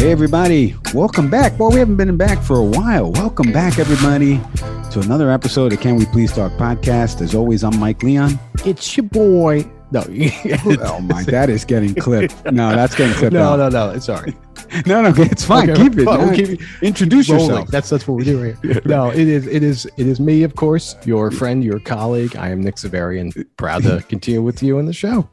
Hey, everybody. Welcome back. Well, we haven't been back for a while. Welcome back, everybody, to another episode of Can We Please Talk podcast. As always, I'm Mike Leon. It's your boy. No, oh, my, that is getting clipped. No, that's getting clipped. no, out. no, no. It's sorry. no, no. It's fine. Okay, keep it. fine, we'll keep it Introduce rolling. yourself. That's that's what we're doing here. No, it is it is it is me, of course, your friend, your colleague. I am Nick Severian. Proud to continue with you in the show.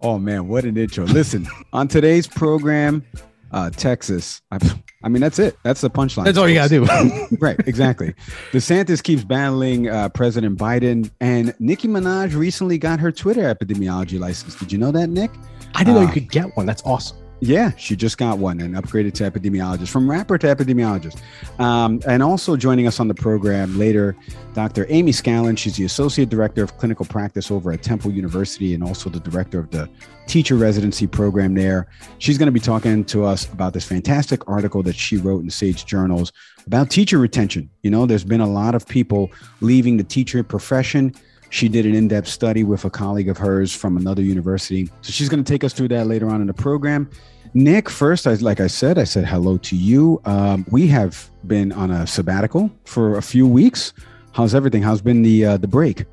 Oh man, what an intro! Listen, on today's program, uh, Texas. I, I mean, that's it. That's the punchline. That's all you gotta do. right, exactly. DeSantis keeps battling uh, President Biden, and Nicki Minaj recently got her Twitter epidemiology license. Did you know that, Nick? I didn't know Uh, you could get one. That's awesome. Yeah, she just got one and upgraded to epidemiologist from rapper to epidemiologist. Um, and also joining us on the program later, Dr. Amy Scallon. She's the associate director of clinical practice over at Temple University and also the director of the teacher residency program there. She's going to be talking to us about this fantastic article that she wrote in Sage Journals about teacher retention. You know, there's been a lot of people leaving the teacher profession. She did an in depth study with a colleague of hers from another university. So she's going to take us through that later on in the program. Nick, first, I, like I said, I said hello to you. Um, we have been on a sabbatical for a few weeks. How's everything? How's been the uh, the break?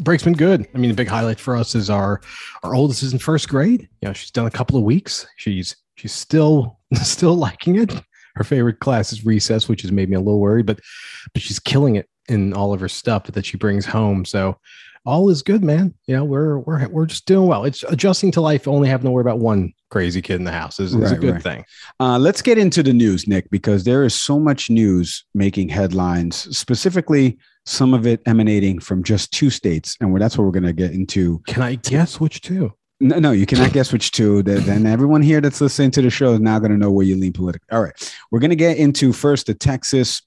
Break's been good. I mean, the big highlight for us is our our oldest is in first grade. You know, she's done a couple of weeks. She's she's still still liking it. Her favorite class is recess, which has made me a little worried, but but she's killing it in all of her stuff that she brings home. So all is good, man. You know, we're we're we're just doing well. It's adjusting to life, only having to worry about one crazy kid in the house is, is a good right. thing. Uh, let's get into the news, Nick, because there is so much news making headlines, specifically some of it emanating from just two states. And that's what we're going to get into. Can I guess which two? No, no, you cannot guess which two. Then everyone here that's listening to the show is now going to know where you lean politically. All right. We're going to get into first the Texas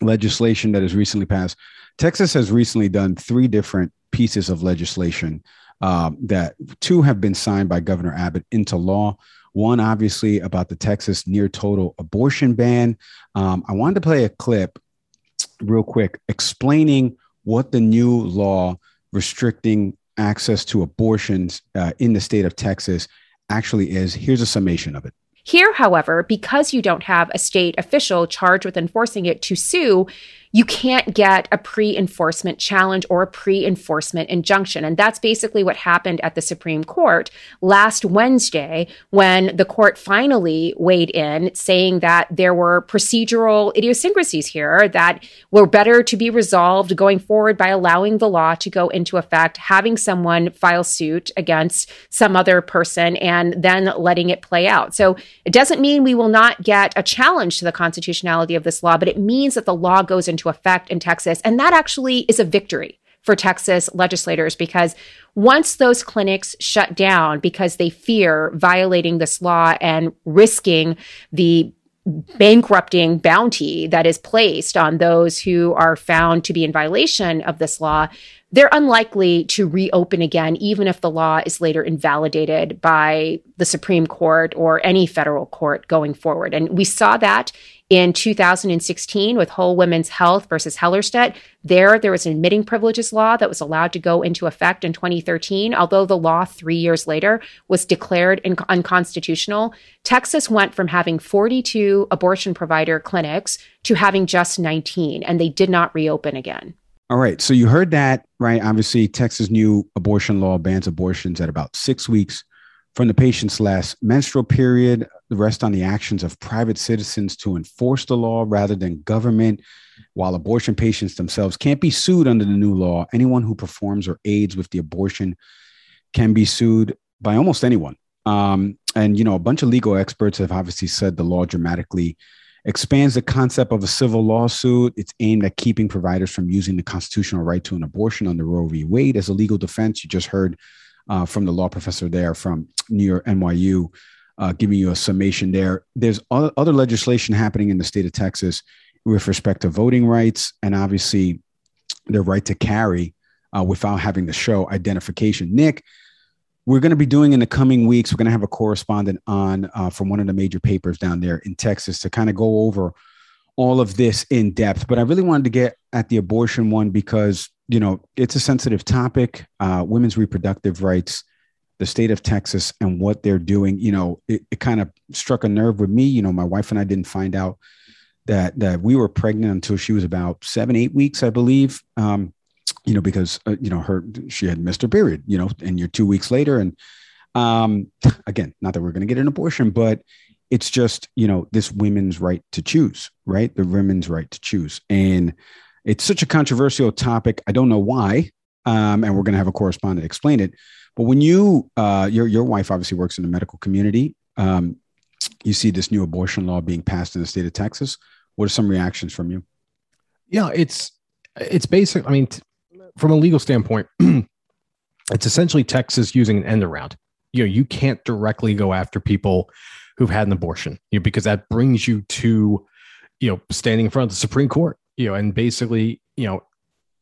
legislation that has recently passed. Texas has recently done three different pieces of legislation um, that two have been signed by Governor Abbott into law. One, obviously, about the Texas near total abortion ban. Um, I wanted to play a clip real quick explaining what the new law restricting access to abortions uh, in the state of Texas actually is. Here's a summation of it. Here, however, because you don't have a state official charged with enforcing it to sue, you can't get a pre enforcement challenge or a pre enforcement injunction. And that's basically what happened at the Supreme Court last Wednesday when the court finally weighed in, saying that there were procedural idiosyncrasies here that were better to be resolved going forward by allowing the law to go into effect, having someone file suit against some other person, and then letting it play out. So it doesn't mean we will not get a challenge to the constitutionality of this law, but it means that the law goes into into effect in Texas. And that actually is a victory for Texas legislators because once those clinics shut down because they fear violating this law and risking the bankrupting bounty that is placed on those who are found to be in violation of this law, they're unlikely to reopen again, even if the law is later invalidated by the Supreme Court or any federal court going forward. And we saw that in 2016 with Whole Women's Health versus Hellerstedt. There, there was an admitting privileges law that was allowed to go into effect in 2013, although the law three years later was declared in- unconstitutional. Texas went from having 42 abortion provider clinics to having just 19, and they did not reopen again. All right. So you heard that, right? Obviously, Texas' new abortion law bans abortions at about six weeks from the patient's last menstrual period, the rest on the actions of private citizens to enforce the law rather than government. While abortion patients themselves can't be sued under the new law, anyone who performs or aids with the abortion can be sued by almost anyone. Um, and, you know, a bunch of legal experts have obviously said the law dramatically expands the concept of a civil lawsuit. It's aimed at keeping providers from using the constitutional right to an abortion under Roe v. Wade as a legal defense. You just heard uh, from the law professor there from New York NYU, uh, giving you a summation there. There's other legislation happening in the state of Texas with respect to voting rights and obviously their right to carry uh, without having to show identification. Nick, we're going to be doing in the coming weeks. We're going to have a correspondent on uh, from one of the major papers down there in Texas to kind of go over all of this in depth. But I really wanted to get at the abortion one because you know it's a sensitive topic. Uh, women's reproductive rights, the state of Texas, and what they're doing. You know, it, it kind of struck a nerve with me. You know, my wife and I didn't find out that that we were pregnant until she was about seven, eight weeks, I believe. Um, you know, because uh, you know her she had missed her period, you know, and you're two weeks later, and um, again, not that we're going to get an abortion, but it's just you know this women's right to choose, right? The women's right to choose, and it's such a controversial topic. I don't know why, um, and we're going to have a correspondent explain it. But when you, uh, your your wife obviously works in the medical community, um, you see this new abortion law being passed in the state of Texas. What are some reactions from you? Yeah, it's it's basic. I mean, t- from a legal standpoint, it's essentially Texas using an end around. You know, you can't directly go after people who've had an abortion, you know, because that brings you to, you know, standing in front of the Supreme Court, you know, and basically, you know,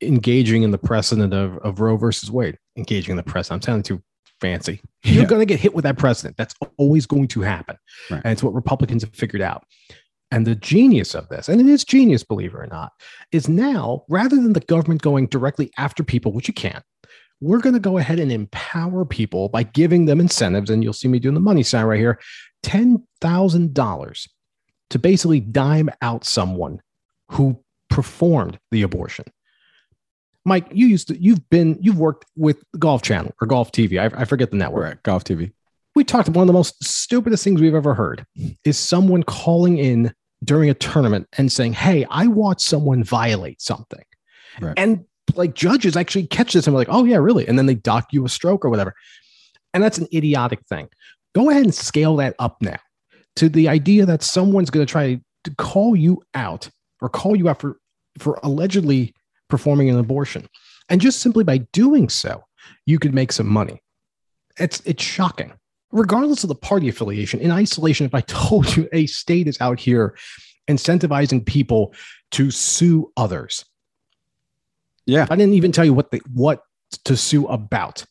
engaging in the precedent of, of Roe versus Wade, engaging in the precedent. I'm sounding too fancy. You're yeah. going to get hit with that precedent. That's always going to happen. Right. And it's what Republicans have figured out. And the genius of this, and it is genius, believe it or not, is now rather than the government going directly after people, which you can't, we're going to go ahead and empower people by giving them incentives. And you'll see me doing the money sign right here $10,000 to basically dime out someone who performed the abortion. Mike, you used to, you've been, you've worked with Golf Channel or Golf TV. I, I forget the network. Right, Golf TV we talked about one of the most stupidest things we've ever heard is someone calling in during a tournament and saying, Hey, I watched someone violate something. Right. And like judges actually catch this and we're like, Oh, yeah, really? And then they dock you a stroke or whatever. And that's an idiotic thing. Go ahead and scale that up now to the idea that someone's going to try to call you out or call you out for, for allegedly performing an abortion. And just simply by doing so, you could make some money. It's it's shocking regardless of the party affiliation, in isolation, if I told you a state is out here incentivizing people to sue others. Yeah. I didn't even tell you what the what to sue about.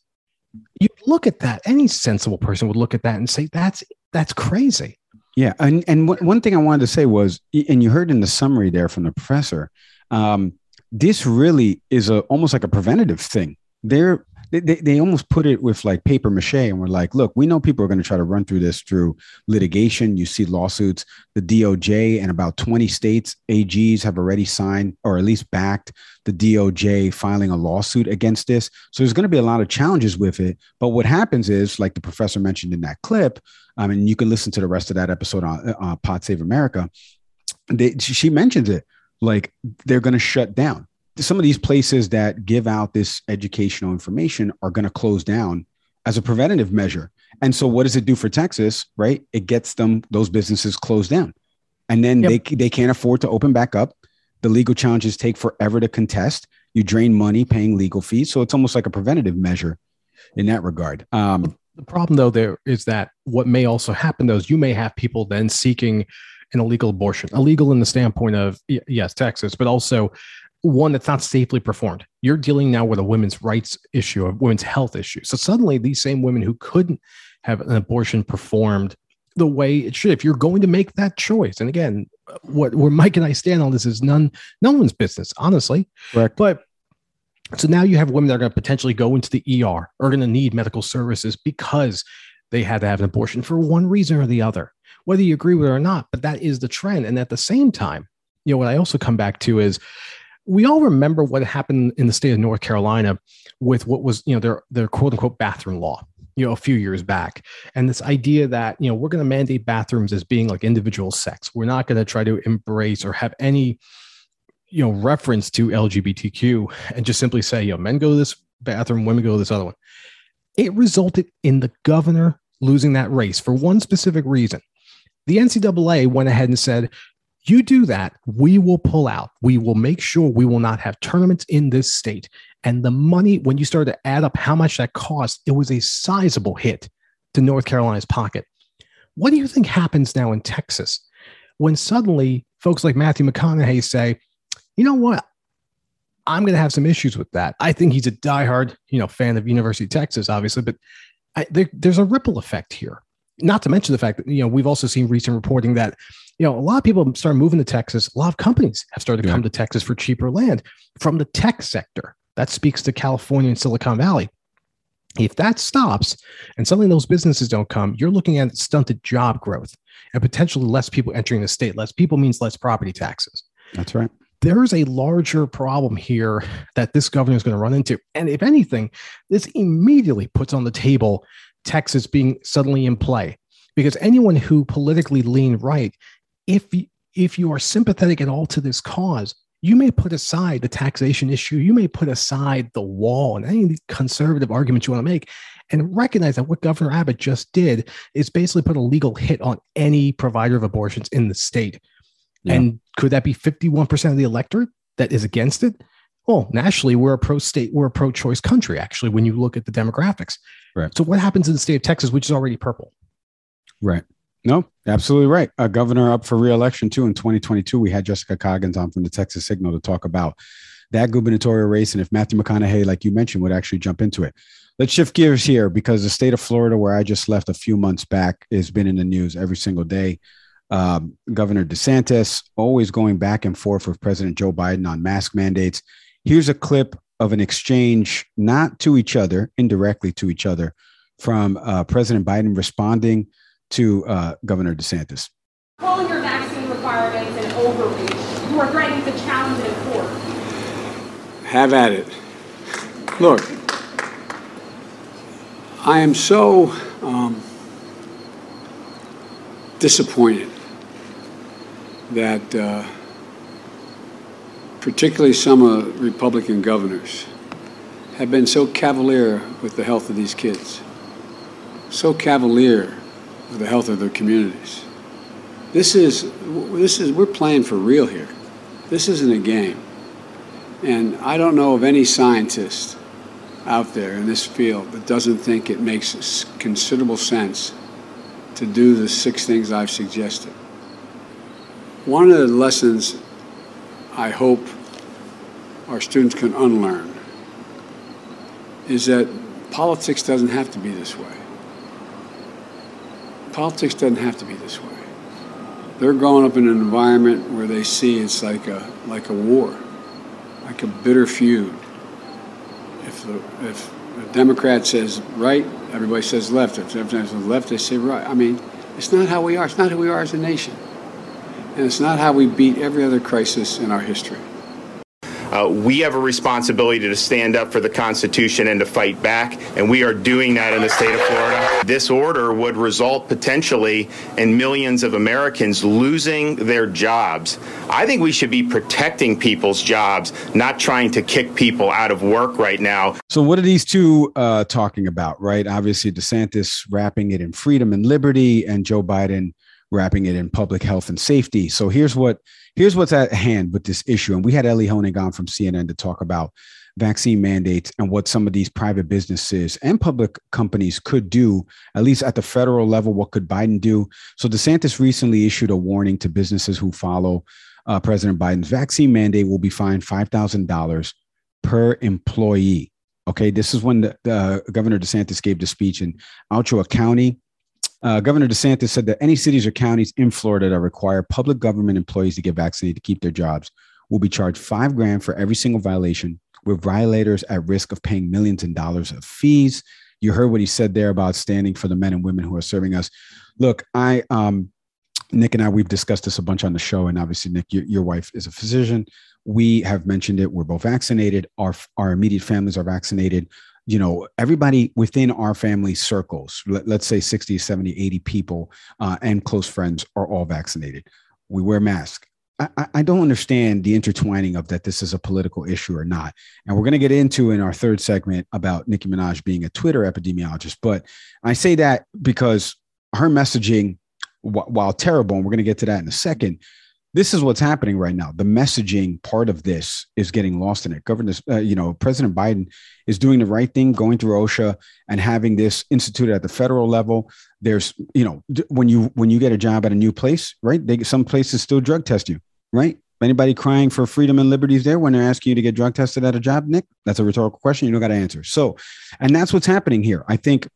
You look at that, any sensible person would look at that and say, that's that's crazy. Yeah. And and one thing I wanted to say was, and you heard in the summary there from the professor, um, this really is a almost like a preventative thing. They're they, they, they almost put it with like paper mache and we're like look we know people are going to try to run through this through litigation. You see lawsuits. The doj and about 20 states ags have already signed or at least backed the doj filing a lawsuit against this. So there's going to be a lot of challenges with it. But what happens is like the professor mentioned in that clip I mean, you can listen to the rest of that episode on uh, Pod Save America. They, she mentions it like they're going to shut down some of these places that give out this educational information are going to close down as a preventative measure. And so what does it do for Texas, right? It gets them those businesses closed down. And then yep. they they can't afford to open back up. The legal challenges take forever to contest. You drain money paying legal fees, so it's almost like a preventative measure in that regard. Um, the problem though there is that what may also happen though is you may have people then seeking an illegal abortion, illegal in the standpoint of yes, Texas, but also one that's not safely performed. You're dealing now with a women's rights issue, a women's health issue. So suddenly, these same women who couldn't have an abortion performed the way it should, if you're going to make that choice, and again, what where Mike and I stand on this is none no one's business, honestly. Correct. But so now you have women that are going to potentially go into the ER or going to need medical services because they had to have an abortion for one reason or the other, whether you agree with it or not. But that is the trend. And at the same time, you know, what I also come back to is we all remember what happened in the state of North Carolina with what was, you know, their their quote unquote bathroom law, you know, a few years back. And this idea that, you know, we're going to mandate bathrooms as being like individual sex. We're not going to try to embrace or have any, you know, reference to LGBTQ and just simply say, you know, men go to this bathroom, women go to this other one. It resulted in the governor losing that race for one specific reason. The NCAA went ahead and said, you do that, we will pull out. We will make sure we will not have tournaments in this state. And the money, when you start to add up how much that cost, it was a sizable hit to North Carolina's pocket. What do you think happens now in Texas when suddenly folks like Matthew McConaughey say, you know what? I'm going to have some issues with that. I think he's a diehard, you know, fan of University of Texas, obviously, but I, there, there's a ripple effect here. Not to mention the fact that you know we've also seen recent reporting that you know, a lot of people start moving to Texas. A lot of companies have started to yeah. come to Texas for cheaper land from the tech sector. That speaks to California and Silicon Valley. If that stops and suddenly those businesses don't come, you're looking at stunted job growth and potentially less people entering the state. Less people means less property taxes. That's right. There is a larger problem here that this governor is going to run into. And if anything, this immediately puts on the table Texas being suddenly in play because anyone who politically lean right if if you are sympathetic at all to this cause, you may put aside the taxation issue, you may put aside the wall and any conservative arguments you want to make, and recognize that what Governor Abbott just did is basically put a legal hit on any provider of abortions in the state. Yeah. And could that be 51% of the electorate that is against it? Well, nationally, we're a pro state, we're a pro choice country, actually, when you look at the demographics. Right. So, what happens in the state of Texas, which is already purple? Right. No, absolutely right. A governor up for reelection too in 2022. We had Jessica Coggins on from the Texas Signal to talk about that gubernatorial race and if Matthew McConaughey, like you mentioned, would actually jump into it. Let's shift gears here because the state of Florida, where I just left a few months back, has been in the news every single day. Um, Governor DeSantis always going back and forth with President Joe Biden on mask mandates. Here's a clip of an exchange, not to each other, indirectly to each other, from uh, President Biden responding to uh, Governor DeSantis. Calling your vaccine requirements an overreach. You are threatening to challenge it in court. Have at it. Look, I am so um, disappointed that uh, particularly some uh, Republican governors have been so cavalier with the health of these kids, so cavalier with the health of their communities. This is, this is, we're playing for real here. This isn't a game. And I don't know of any scientist out there in this field that doesn't think it makes considerable sense to do the six things I've suggested. One of the lessons I hope our students can unlearn is that politics doesn't have to be this way. Politics doesn't have to be this way. They're growing up in an environment where they see it's like a like a war, like a bitter feud. If the if A Democrat says right, everybody says left. If everybody says left, they say right. I mean, it's not how we are. It's not who we are as a nation. And it's not how we beat every other crisis in our history. Uh, we have a responsibility to stand up for the Constitution and to fight back, and we are doing that in the state of Florida. This order would result potentially in millions of Americans losing their jobs. I think we should be protecting people's jobs, not trying to kick people out of work right now. So, what are these two uh, talking about, right? Obviously, DeSantis wrapping it in freedom and liberty, and Joe Biden wrapping it in public health and safety. So, here's what here's what's at hand with this issue. And we had Elie Honig on from CNN to talk about vaccine mandates and what some of these private businesses and public companies could do, at least at the federal level. What could Biden do? So DeSantis recently issued a warning to businesses who follow uh, President Biden's vaccine mandate will be fined $5,000 per employee. Okay, this is when the, the Governor DeSantis gave the speech in Alachua County uh, Governor DeSantis said that any cities or counties in Florida that require public government employees to get vaccinated to keep their jobs will be charged five grand for every single violation, with violators at risk of paying millions in dollars of fees. You heard what he said there about standing for the men and women who are serving us. Look, I, um, Nick and I, we've discussed this a bunch on the show, and obviously, Nick, your, your wife is a physician. We have mentioned it. We're both vaccinated. Our our immediate families are vaccinated you know everybody within our family circles let, us say 60 70 80 people uh, and close friends are all vaccinated we wear masks I, I don't understand the intertwining of that this is a political issue or not. And we're going to get into in our third segment about Nicki Minaj being a Twitter epidemiologist. But I say that because her messaging, while terrible, and we're going to get to that in a second, this is what's happening right now. The messaging part of this is getting lost in it. Governor, uh, you know, President Biden is doing the right thing, going through OSHA and having this instituted at the federal level. There's, you know, when you when you get a job at a new place, right? They some places still drug test you, right? Anybody crying for freedom and liberties there when they're asking you to get drug tested at a job, Nick? That's a rhetorical question. You don't got to answer. So, and that's what's happening here. I think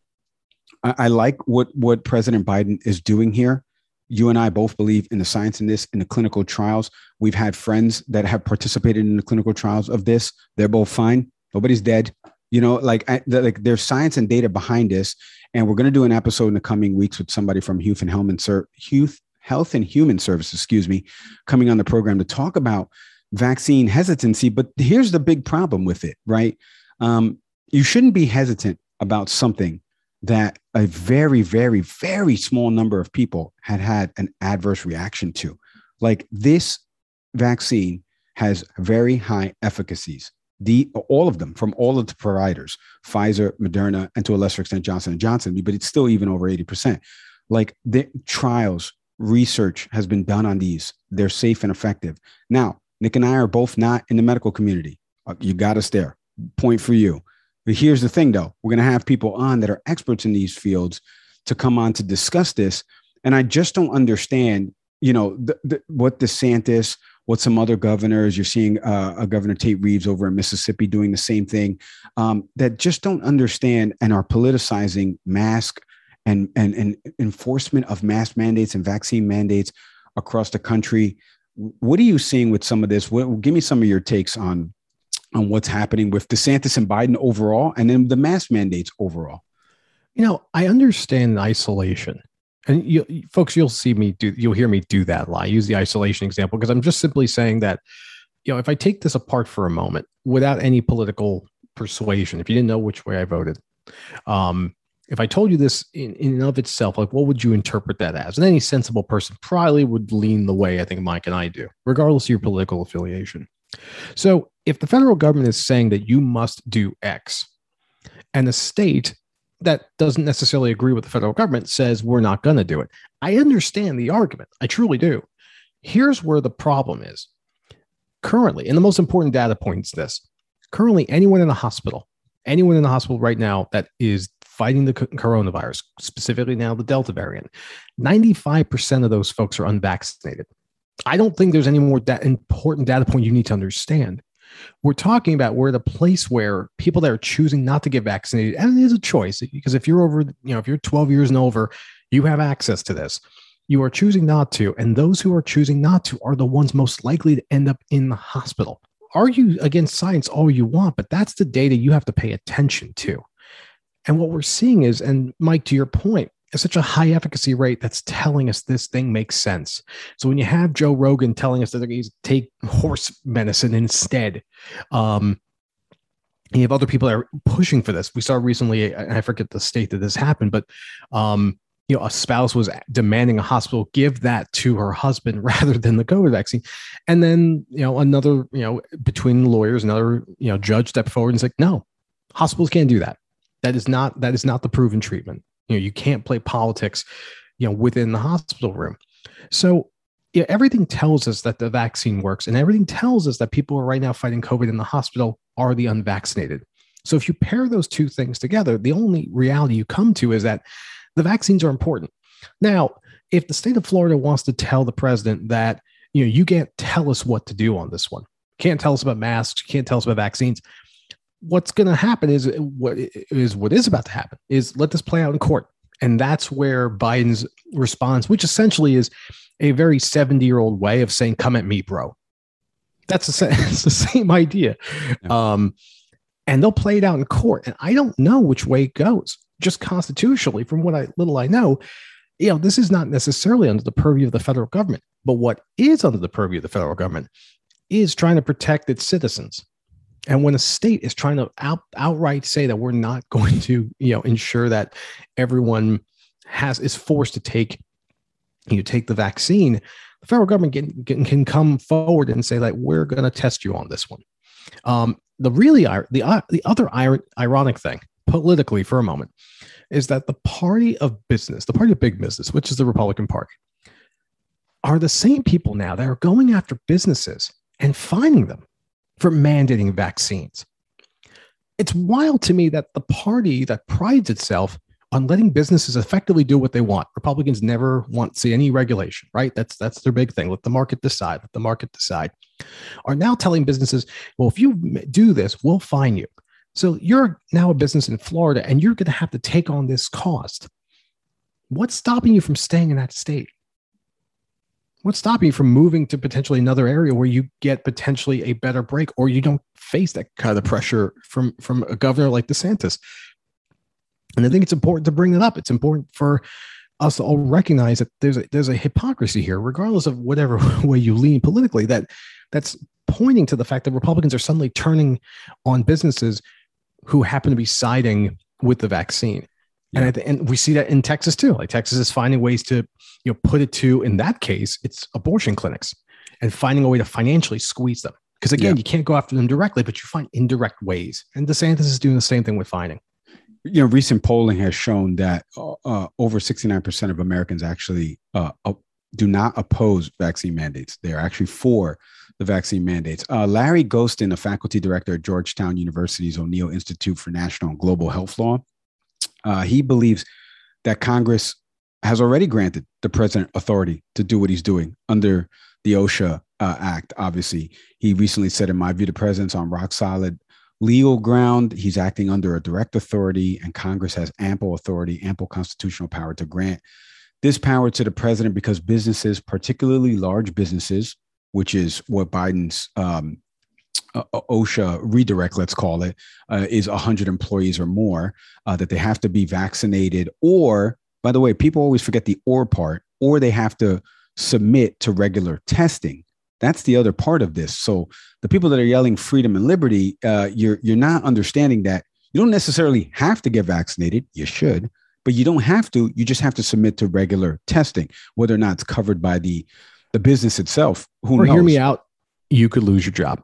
I, I like what what President Biden is doing here you and I both believe in the science in this, in the clinical trials. We've had friends that have participated in the clinical trials of this. They're both fine. Nobody's dead. You know, like I, like there's science and data behind this. And we're going to do an episode in the coming weeks with somebody from Youth and Health, Health and Human Services, excuse me, coming on the program to talk about vaccine hesitancy. But here's the big problem with it, right? Um, you shouldn't be hesitant about something that a very, very, very small number of people had had an adverse reaction to. Like this vaccine has very high efficacies. The all of them from all of the providers, Pfizer, Moderna, and to a lesser extent Johnson and Johnson, but it's still even over 80%. Like the trials, research has been done on these. They're safe and effective. Now, Nick and I are both not in the medical community. Uh, you got us there. Point for you. Here's the thing, though we're going to have people on that are experts in these fields to come on to discuss this. And I just don't understand, you know, the, the, what DeSantis, what some other governors, you're seeing uh, a Governor Tate Reeves over in Mississippi doing the same thing, um, that just don't understand and are politicizing mask and, and, and enforcement of mask mandates and vaccine mandates across the country. What are you seeing with some of this? What, give me some of your takes on on what's happening with DeSantis and Biden overall, and then the mask mandates overall. You know, I understand isolation. And you, folks, you'll see me do, you'll hear me do that lie. Use the isolation example because I'm just simply saying that, you know, if I take this apart for a moment without any political persuasion, if you didn't know which way I voted, um, if I told you this in, in and of itself, like what would you interpret that as? And any sensible person probably would lean the way I think Mike and I do, regardless of your political affiliation. So if the federal government is saying that you must do X, and the state that doesn't necessarily agree with the federal government says we're not going to do it, I understand the argument. I truly do. Here's where the problem is. Currently, and the most important data point is this currently, anyone in a hospital, anyone in the hospital right now that is fighting the coronavirus, specifically now the Delta variant, 95% of those folks are unvaccinated. I don't think there's any more that important data point you need to understand. We're talking about where the place where people that are choosing not to get vaccinated, and it is a choice because if you're over, you know, if you're 12 years and over, you have access to this. You are choosing not to, and those who are choosing not to are the ones most likely to end up in the hospital. argue against science all you want, but that's the data you have to pay attention to. And what we're seeing is, and Mike, to your point, is such a high efficacy rate that's telling us this thing makes sense. So when you have Joe Rogan telling us that to take horse medicine instead, um, you have other people that are pushing for this. We saw recently, I forget the state that this happened, but um, you know, a spouse was demanding a hospital give that to her husband rather than the COVID vaccine. And then, you know, another, you know, between lawyers, another, you know, judge stepped forward and said, no, hospitals can't do that. That is not that is not the proven treatment. You know, you can't play politics, you know, within the hospital room. So yeah, everything tells us that the vaccine works, and everything tells us that people who are right now fighting COVID in the hospital are the unvaccinated. So if you pair those two things together, the only reality you come to is that the vaccines are important. Now, if the state of Florida wants to tell the president that, you know, you can't tell us what to do on this one, can't tell us about masks, can't tell us about vaccines, what's going to happen is what is what is about to happen is let this play out in court. And that's where Biden's response, which essentially is a very 70 year old way of saying, come at me, bro. That's the, it's the same idea. Yeah. Um, and they'll play it out in court. And I don't know which way it goes. Just constitutionally, from what I little I know, you know, this is not necessarily under the purview of the federal government. But what is under the purview of the federal government is trying to protect its citizens. And when a state is trying to out, outright say that we're not going to, you know, ensure that everyone has is forced to take, you know, take the vaccine, the federal government can, can, can come forward and say like we're going to test you on this one. Um, the really the uh, the other ironic thing politically for a moment is that the party of business, the party of big business, which is the Republican Party, are the same people now that are going after businesses and finding them for mandating vaccines. It's wild to me that the party that prides itself on letting businesses effectively do what they want. Republicans never want to see any regulation, right? That's that's their big thing. Let the market decide. Let the market decide. Are now telling businesses, well, if you do this, we'll fine you. So you're now a business in Florida and you're going to have to take on this cost. What's stopping you from staying in that state? What's stopping you from moving to potentially another area where you get potentially a better break or you don't face that kind of pressure from from a governor like DeSantis? And I think it's important to bring that up. It's important for us to all recognize that there's a, there's a hypocrisy here, regardless of whatever way you lean politically. That that's pointing to the fact that Republicans are suddenly turning on businesses who happen to be siding with the vaccine. Yeah. And, we see that in Texas too. Like Texas is finding ways to, you know, put it to, in that case, it's abortion clinics and finding a way to financially squeeze them. Because again, yeah. you can't go after them directly, but you find indirect ways. And DeSantis is doing the same thing with finding. You know, recent polling has shown that uh, uh over 69% of Americans actually uh, uh, do not oppose vaccine mandates. They're actually for the vaccine mandates. Uh, Larry Gostin, a faculty director at Georgetown University's O'Neill Institute for National and Global Health Law, uh, he believes that Congress has already granted the president authority to do what he's doing under the OSHA uh, Act. Obviously, he recently said, in my view, the president's on rock solid legal ground. He's acting under a direct authority, and Congress has ample authority, ample constitutional power to grant this power to the president because businesses, particularly large businesses, which is what Biden's um, uh, OSHA redirect, let's call it, uh, is 100 employees or more, uh, that they have to be vaccinated. Or, by the way, people always forget the or part, or they have to submit to regular testing. That's the other part of this. So the people that are yelling freedom and liberty, uh, you're you're not understanding that you don't necessarily have to get vaccinated. You should, but you don't have to. You just have to submit to regular testing, whether or not it's covered by the the business itself. Who or knows? hear me out. You could lose your job.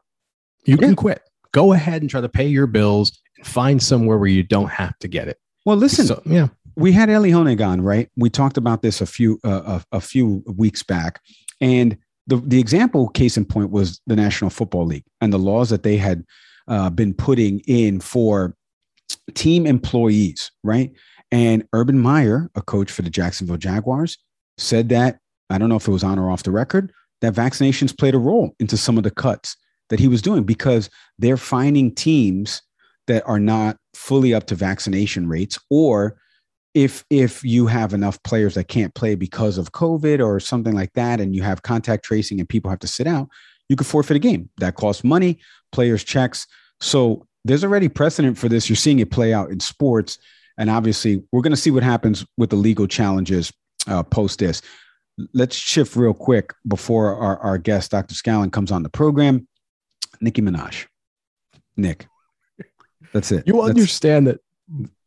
You can quit. Go ahead and try to pay your bills and find somewhere where you don't have to get it. Well, listen, so, yeah, we had Elie Honig on, right? We talked about this a few uh, a, a few weeks back, and the the example case in point was the National Football League and the laws that they had uh, been putting in for team employees, right? And Urban Meyer, a coach for the Jacksonville Jaguars, said that I don't know if it was on or off the record that vaccinations played a role into some of the cuts that he was doing because they're finding teams that are not fully up to vaccination rates or if if you have enough players that can't play because of covid or something like that and you have contact tracing and people have to sit out you could forfeit a game. That costs money, players' checks. So there's already precedent for this. You're seeing it play out in sports. And obviously, we're going to see what happens with the legal challenges uh, post this. Let's shift real quick before our, our guest, Dr. Scallon, comes on the program. Nicki Minaj. Nick. That's it. You That's- understand that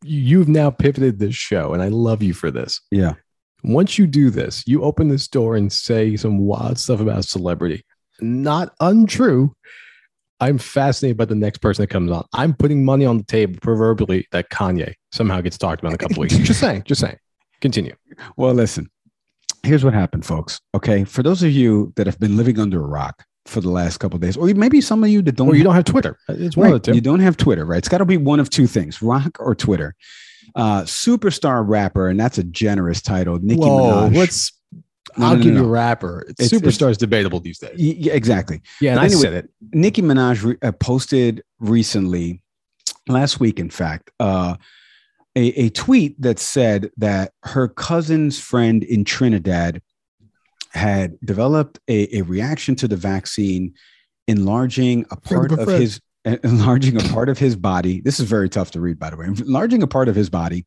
you've now pivoted this show, and I love you for this. Yeah. Once you do this, you open this door and say some wild stuff about celebrity. Not untrue. I'm fascinated by the next person that comes on. I'm putting money on the table, proverbially, that Kanye somehow gets talked about in a couple weeks. Just saying, just saying. Continue. Well, listen, here's what happened, folks. Okay. For those of you that have been living under a rock for the last couple of days, or maybe some of you that don't, Or you don't have Twitter. It's one Right. of the two. You don't have Twitter, right? It's got to be one of two things rock or Twitter. Uh, superstar rapper, and that's a generous title. Nicki Whoa, Minaj. let's. No, I'll no, no, give you a rapper. It's, It's- superstar is debatable these days. Yeah, exactly. Yeah, and But I anyway, said it. Nicki Minaj re- uh, posted recently, last week, in fact, uh, a, a tweet that said that her cousin's friend in Trinidad had developed a, a reaction to the vaccine, enlarging a part of friend. his enlarging a part of his body. This is very tough to read, by the way. Enlarging a part of his body.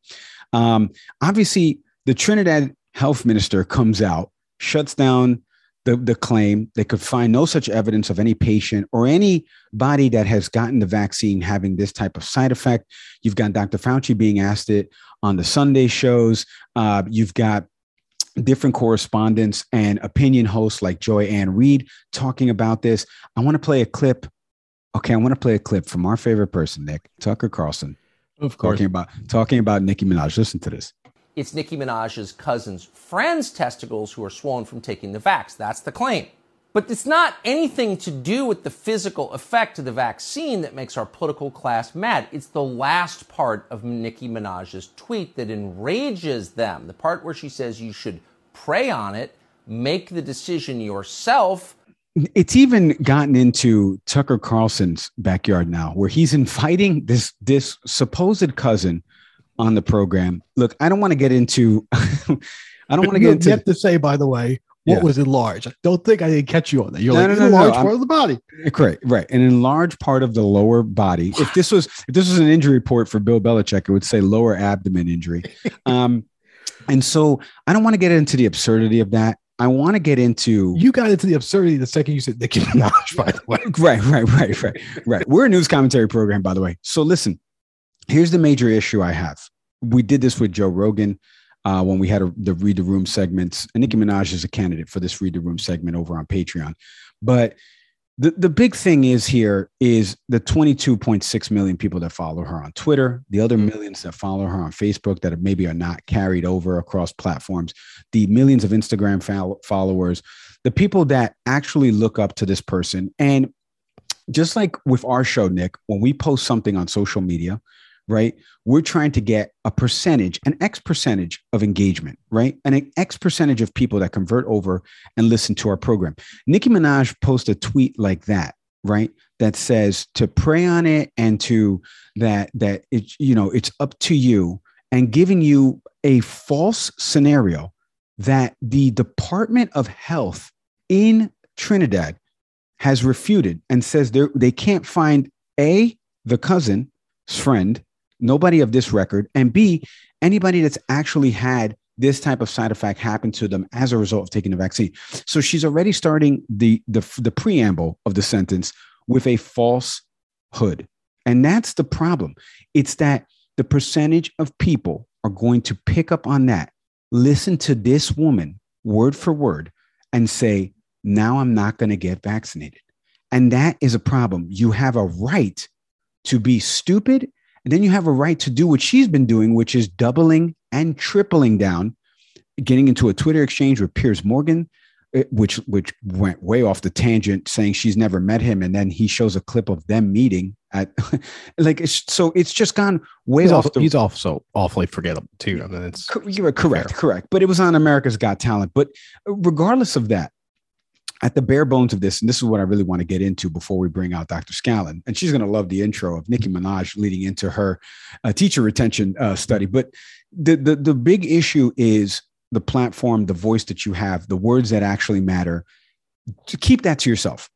Um, obviously, the Trinidad health minister comes out, shuts down the, the claim. They could find no such evidence of any patient or anybody that has gotten the vaccine having this type of side effect. You've got Dr. Fauci being asked it on the Sunday shows. Uh, you've got different correspondents and opinion hosts like Joy Ann Reid talking about this. I want to play a clip. Okay, I want to play a clip from our favorite person, Nick Tucker Carlson, Of course. talking about talking about Nicki Minaj. Listen to this. It's Nicki Minaj's cousin's friend's testicles who are swollen from taking the vax. That's the claim. But it's not anything to do with the physical effect of the vaccine that makes our political class mad. It's the last part of Nicki Minaj's tweet that enrages them. The part where she says you should pray on it, make the decision yourself. it's even gotten into Tucker Carlson's backyard now, where he's inviting this this supposed cousin on the program. Look, I don't want to get into. I don't want to get You into. have to say, by the way, what Yeah. was enlarged? I don't think I didn't catch you on that. You're No, like, no, no, a no, large I'm- part of the body. Correct, right. An enlarged part of the lower body. If this was if this was an injury report for Bill Belichick, it would say lower abdomen injury. Um, and so I don't want to get into the absurdity of that. I want to get into You got into the absurdity the second you said Nicki Minaj, by the way. right, right, right, right, right. We're a news commentary program, by the way. So listen, here's the major issue I have. We did this with Joe Rogan uh, when we had a, the Read the Room segments. And Nicki Minaj is a candidate for this Read the Room segment over on Patreon. But the, the big thing is here is the 22.6 million people that follow her on Twitter, the other millions that follow her on Facebook that maybe are not carried over across platforms, the millions of Instagram fol- followers, the people that actually look up to this person. And just like with our show, Nick, when we post something on social media, right, we're trying to get a percentage, an X percentage of engagement, right? And an X percentage of people that convert over and listen to our program. Nicki Minaj posted a tweet like that, right? That says to pray on it and to that, that it's, you know, it's up to you and giving you a false scenario that the Department of Health in Trinidad has refuted and says they can't find a the cousin's friend, nobody of this record, and b anybody that's actually had this type of side effect happen to them as a result of taking the vaccine. So she's already starting the the the preamble of the sentence with a false hood, and that's the problem. It's that the percentage of people are going to pick up on that, listen to this woman word for word, and say, now I'm not going to get vaccinated. And that is a problem. You have a right to be stupid. And then you have a right to do what she's been doing, which is doubling and tripling down, getting into a Twitter exchange with Piers Morgan, eh, which which went way off the tangent, saying she's never met him, and then he shows a clip of them meeting at like it's, so it's just gone way He's, off. off, the, he's also awfully forgettable too. I mean, it's You're correct, correct. But it was on America's Got Talent. But regardless of that, at the bare bones of this, and this is what I really want to get into before we bring out Dr. Scallon, and she's going to love the intro of Nicki Minaj leading into her uh, teacher retention uh, study. But the, the the big issue is the platform, the voice that you have, the words that actually matter. Keep that to yourself.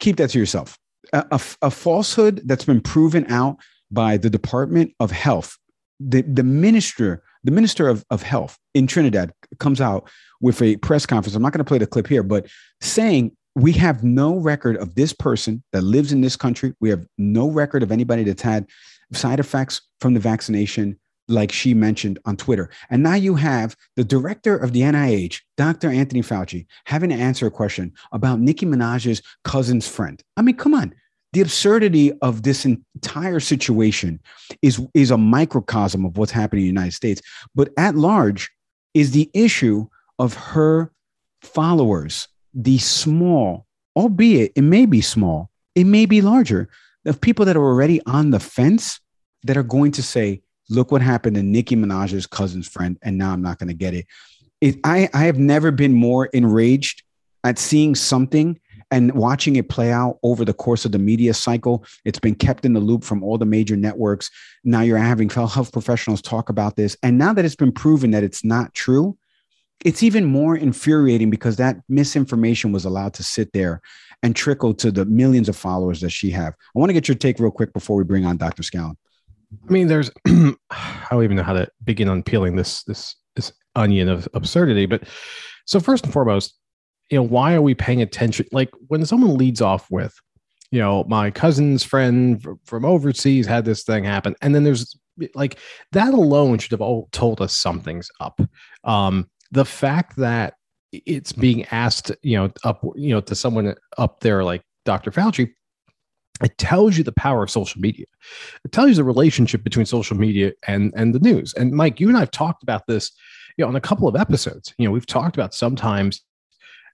keep that to yourself. A, a, a falsehood that's been proven out by the Department of Health. The, the minister, the minister of, of health in Trinidad comes out with a press conference. I'm not going to play the clip here, but saying we have no record of this person that lives in this country. We have no record of anybody that's had side effects from the vaccination, like she mentioned on Twitter. And now you have the director of the NIH, Dr. Anthony Fauci, having to answer a question about Nicki Minaj's cousin's friend. I mean, come on. The absurdity of this entire situation is, is a microcosm of what's happening in the United States. But at large is the issue of her followers, the small, albeit it may be small, it may be larger, of people that are already on the fence that are going to say, look what happened to Nicki Minaj's cousin's friend, and now I'm not going to get it. it I, I have never been more enraged at seeing something and watching it play out over the course of the media cycle. It's been kept in the loop from all the major networks. Now you're having health professionals talk about this. And now that it's been proven that it's not true, it's even more infuriating because that misinformation was allowed to sit there and trickle to the millions of followers that she have. I want to get your take real quick before we bring on Dr. Scallon. I mean, there's I don't even know how to begin unpeeling this this this onion of absurdity. But so first and foremost, you know, why are we paying attention? Like when someone leads off with, you know, my cousin's friend from overseas had this thing happen, and then there's like that alone should have all told us something's up. Um, the fact that it's being asked, you know, up, you know, to someone up there like Dr. Fauci, it tells you the power of social media. It tells you the relationship between social media and and the news. And Mike, you and I've talked about this, you know, on a couple of episodes. You know, we've talked about sometimes,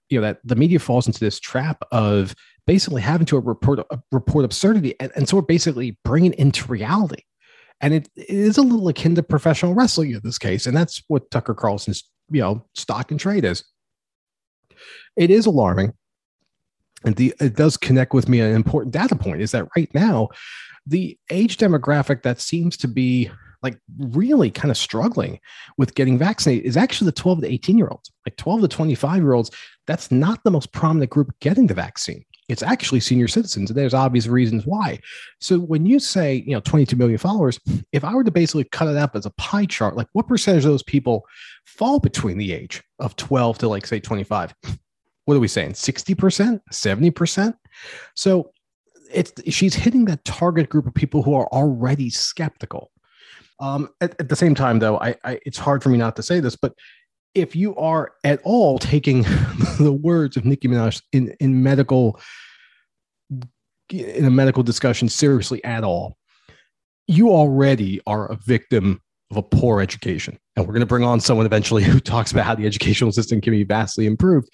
you know, that the media falls into this trap of basically having to report report absurdity, and, and so we're basically bringing into reality. And it, it is a little akin to professional wrestling in this case, and that's what Tucker Carlson's you know stock and trade is. It is alarming and the it does connect with me an important data point is that right now the age demographic that seems to be like really kind of struggling with getting vaccinated is actually the 12 to 18 year olds. Like 12 to 25 year olds that's not the most prominent group getting the vaccine. It's actually senior citizens and there's obvious reasons why. So when you say you know 22 million followers if i were to basically cut it up as a pie chart like what percentage of those people fall between the age of 12 to like say 25 what are we saying 60% 70% so it's she's hitting that target group of people who are already skeptical um, at, at, the same time though I, I it's hard for me not to say this but if you are at all taking the words of Nicki Minaj in, in medical in a medical discussion seriously at all, you already are a victim of a poor education. And we're going to bring on someone eventually who talks about how the educational system can be vastly improved.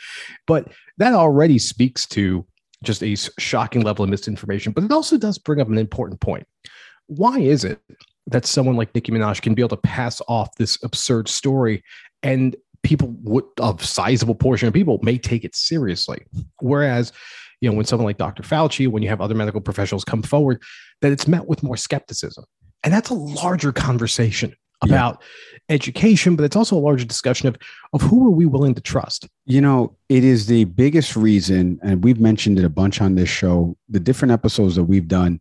But that already speaks to just a shocking level of misinformation. But it also does bring up an important point. Why is it that someone like Nicki Minaj can be able to pass off this absurd story and people would a sizable portion of people may take it seriously. Whereas, you know, when someone like Dr. Fauci, when you have other medical professionals come forward, that it's met with more skepticism. And that's a larger conversation about yeah. education, but it's also a larger discussion of of who are we willing to trust. You know, it is the biggest reason, and we've mentioned it a bunch on this show. The different episodes that we've done,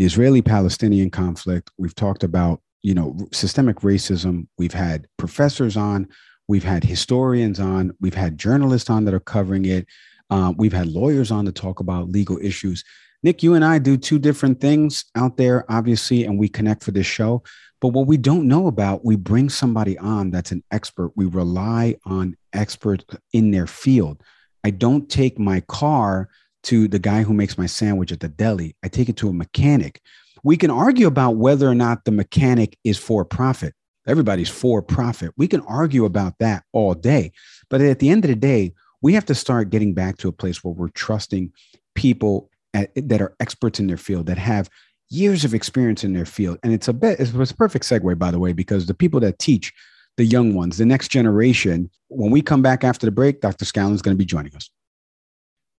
the Israeli-Palestinian conflict. We've talked about you know systemic racism. We've had professors on We've had historians on, we've had journalists on that are covering it. Uh, we've had lawyers on to talk about legal issues. Nick, you and I do two different things out there, obviously, and we connect for this show. But what we don't know about, we bring somebody on that's an expert. We rely on experts in their field. I don't take my car to the guy who makes my sandwich at the deli. I take it to a mechanic. We can argue about whether or not the mechanic is for profit. Everybody's for profit. We can argue about that all day. But at the end of the day, we have to start getting back to a place where we're trusting people at, that are experts in their field, that have years of experience in their field. And it's a bit, it's a perfect segue, by the way, because the people that teach the young ones, the next generation, when we come back after the break, Dr. Scallon is going to be joining us.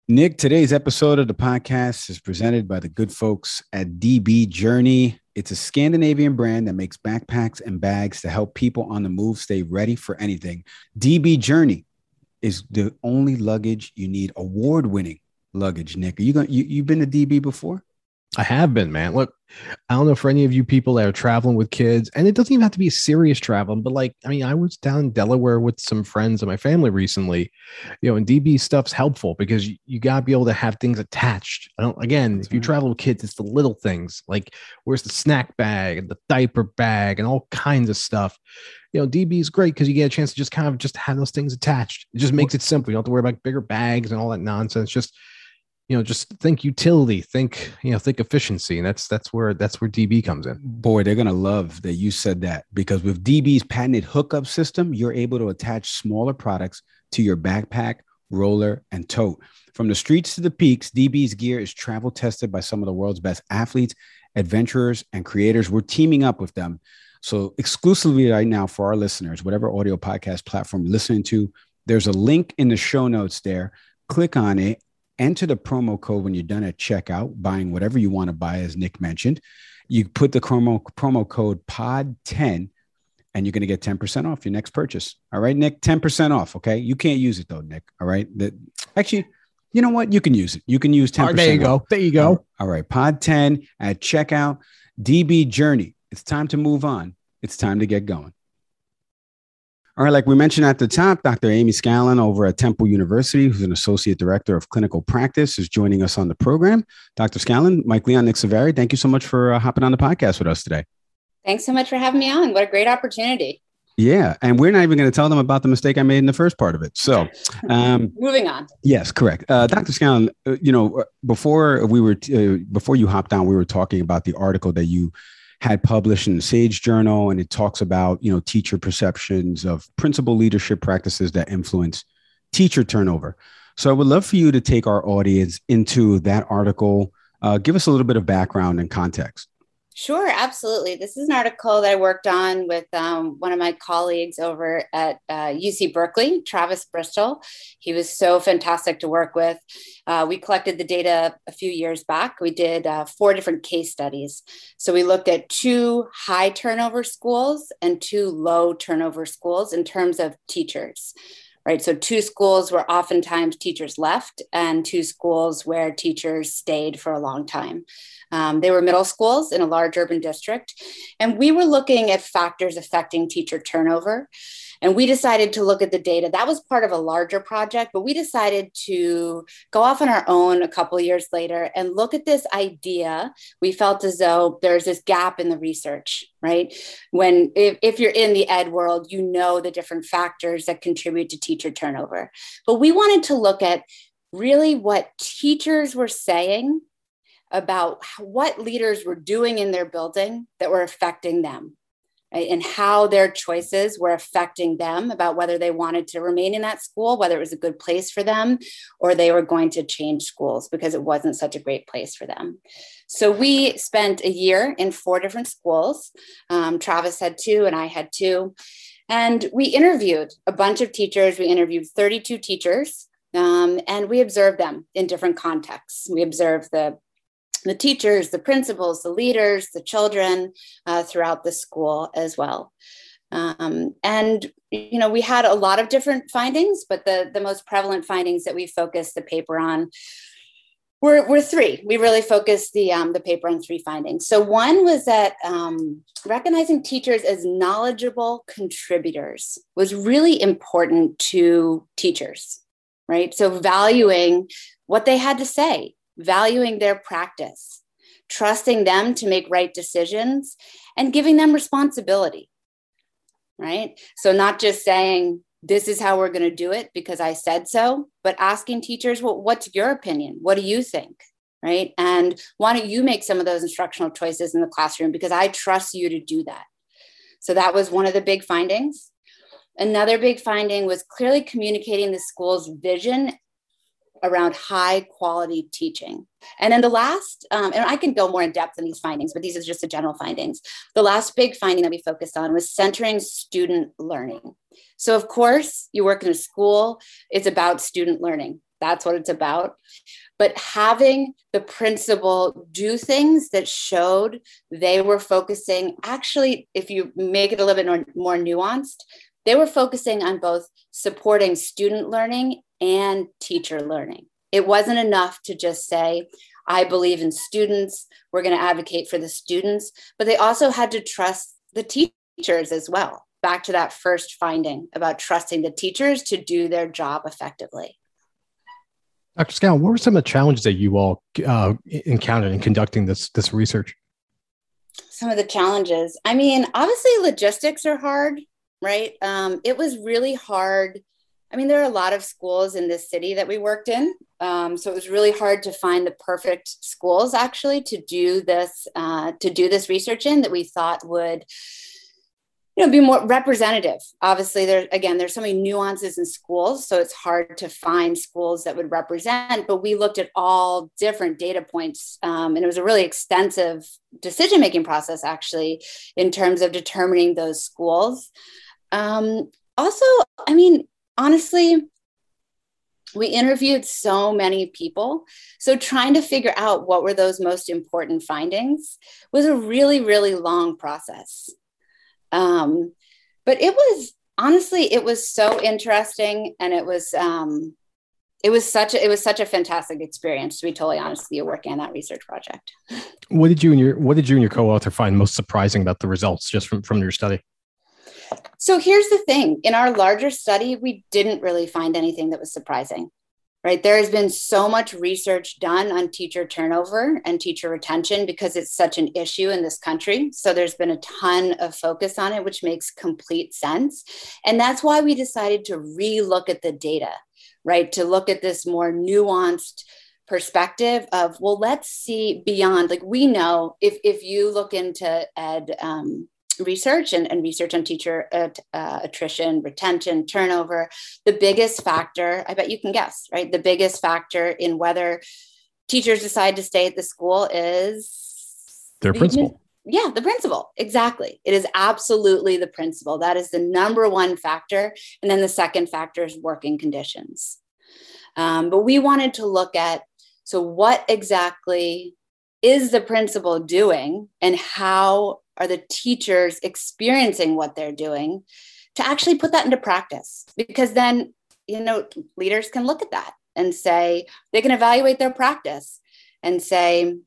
Nick, today's episode of the podcast is presented by the good folks at DB Journey. It's a Scandinavian brand that makes backpacks and bags to help people on the move stay ready for anything. DB Journey is the only luggage you need award winning luggage. Nick, are you going? You you've been to DB before? I have been, man. Look, I don't know for any of you people that are traveling with kids, and it doesn't even have to be serious traveling, but like, I mean, I was down in Delaware with some friends and my family recently, you know, and DB stuff's helpful because you, you got to be able to have things attached. I don't, again, That's if you mm-hmm. travel with kids, it's the little things like where's the snack bag and the diaper bag and all kinds of stuff. You know, DB is great because you get a chance to just kind of just have those things attached. It just makes it simple. You don't have to worry about bigger bags and all that nonsense. Just you know just think utility think you know think efficiency and that's that's where that's where db comes in. Boy they're gonna love that you said that because with db's patented hookup system you're able to attach smaller products to your backpack roller and tote. From the streets to the peaks db's gear is travel tested by some of the world's best athletes adventurers and creators. We're teaming up with them. So exclusively right now for our listeners whatever audio podcast platform you're listening to there's a link in the show notes there. Click on it enter the promo code when you're done at checkout, buying whatever you want to buy, as Nick mentioned. You put the promo, promo code POD10 and you're going to get 10% off your next purchase. All right, Nick, 10% off. Okay. You can't use it though, Nick. All right. That actually, you know what? You can use it. You can use 10%. there you go. There you go. All right. Pod 10 at checkout. DB Journey. It's time to move on. It's time to get going. All right, like we mentioned at the top, Dr. Amy Scallon over at Temple University, who's an associate director of clinical practice, is joining us on the program. Dr. Scallon, Mike Leon, Nick Savary, thank you so much for uh, hopping on the podcast with us today. Thanks so much for having me on. What a great opportunity. Yeah, and we're not even going to tell them about the mistake I made in the first part of it. So, um, moving on. Yes, correct. Uh, Dr. Scallon, uh, you know, uh, before we were t- uh, before you hopped on, we were talking about the article that you had published in the Sage Journal, and it talks about you know teacher perceptions of principal leadership practices that influence teacher turnover. So I would love for you to take our audience into that article. Uh, give us a little bit of background and context. Sure, absolutely. This is an article that I worked on with um, one of my colleagues over at uh, UC Berkeley, Travis Bristol. He was so fantastic to work with. Uh, we collected the data a few years back. We did uh, four different case studies. So we looked at two high turnover schools and two low turnover schools in terms of teachers right? So, two schools where oftentimes teachers left, and two schools where teachers stayed for a long time. Um, they were middle schools in a large urban district. And we were looking at factors affecting teacher turnover. And we decided to look at the data. That was part of a larger project, but we decided to go off on our own a couple years later and look at this idea. We felt as though there's this gap in the research, right? When, if, if you're in the ed world, you know the different factors that contribute to teacher turnover. But we wanted to look at really what teachers were saying about what leaders were doing in their building that were affecting them right? and how their choices were affecting them about whether they wanted to remain in that school, whether it was a good place for them, or they were going to change schools because it wasn't such a great place for them. So we spent a year in four different schools. Um, Travis had two, and I had two. And we interviewed a bunch of teachers. We interviewed 32 teachers um, and we observed them in different contexts. We observed the the teachers, the principals, the leaders, the children uh, throughout the school as well. Um, and you know, we had a lot of different findings, but the the most prevalent findings that we focused the paper on were, were three. We really focused the um, the paper on three findings. So one was that um, recognizing teachers as knowledgeable contributors was really important to teachers, right? So valuing what they had to say, valuing their practice, trusting them to make right decisions, and giving them responsibility. Right. So, not just saying, this is how we're going to do it because I said so, but asking teachers, well, what's your opinion? What do you think? Right. And why don't you make some of those instructional choices in the classroom because I trust you to do that. So, that was one of the big findings. Another big finding was clearly communicating the school's vision around high quality teaching. And then the last, um, and I can go more in depth in these findings, but these are just the general findings. The last big finding that we focused on was centering student learning. So, of course, you work in a school, it's about student learning. That's what it's about. But having the principal do things that showed they were focusing, actually, if you make it a little bit more, more nuanced, they were focusing on both supporting student learning and teacher learning. It wasn't enough to just say, I believe in students, we're going to advocate for the students, but they also had to trust the teachers as well. Back to that first finding about trusting the teachers to do their job effectively. Dr. Scow, what were some of the challenges that you all uh, encountered in conducting this this research? Some of the challenges. I mean, obviously, logistics are hard, right? Um, it was really hard. I mean, there are a lot of schools in this city that we worked in, um, so it was really hard to find the perfect schools actually to do this uh, to do this research in that we thought would you know be more representative. Obviously there again there's so many nuances in schools so it's hard to find schools that would represent but we looked at all different data points um, and it was a really extensive decision making process actually in terms of determining those schools. Um, also i mean honestly we interviewed so many people so trying to figure out what were those most important findings was a really really long process um, but it was honestly, it was so interesting, and it was um, it was such a, it was such a fantastic experience to be totally honest with you working on that research project. What did you and your what did you and your co-author find most surprising about the results just from from your study? So here's the thing: in our larger study, we didn't really find anything that was surprising right? There has been so much research done on teacher turnover and teacher retention because it's such an issue in this country. So there's been a ton of focus on it, which makes complete sense. And that's why we decided to relook at the data, right? To look at this more nuanced perspective of well let's see beyond like we know if if you look into ed um, research and, and research on teacher uh, uh, attrition, retention, turnover, the biggest factor, I bet you can guess, right? The biggest factor in whether teachers decide to stay at the school is their principal. Yeah, the principal. Exactly. It is absolutely the principal. That is the number one factor. And then the second factor is working conditions. Um, but we wanted to look at so, what exactly is the principal doing and how are the teachers experiencing what they're doing to actually put that into practice? Because then you know leaders can look at that and say they can evaluate their practice and say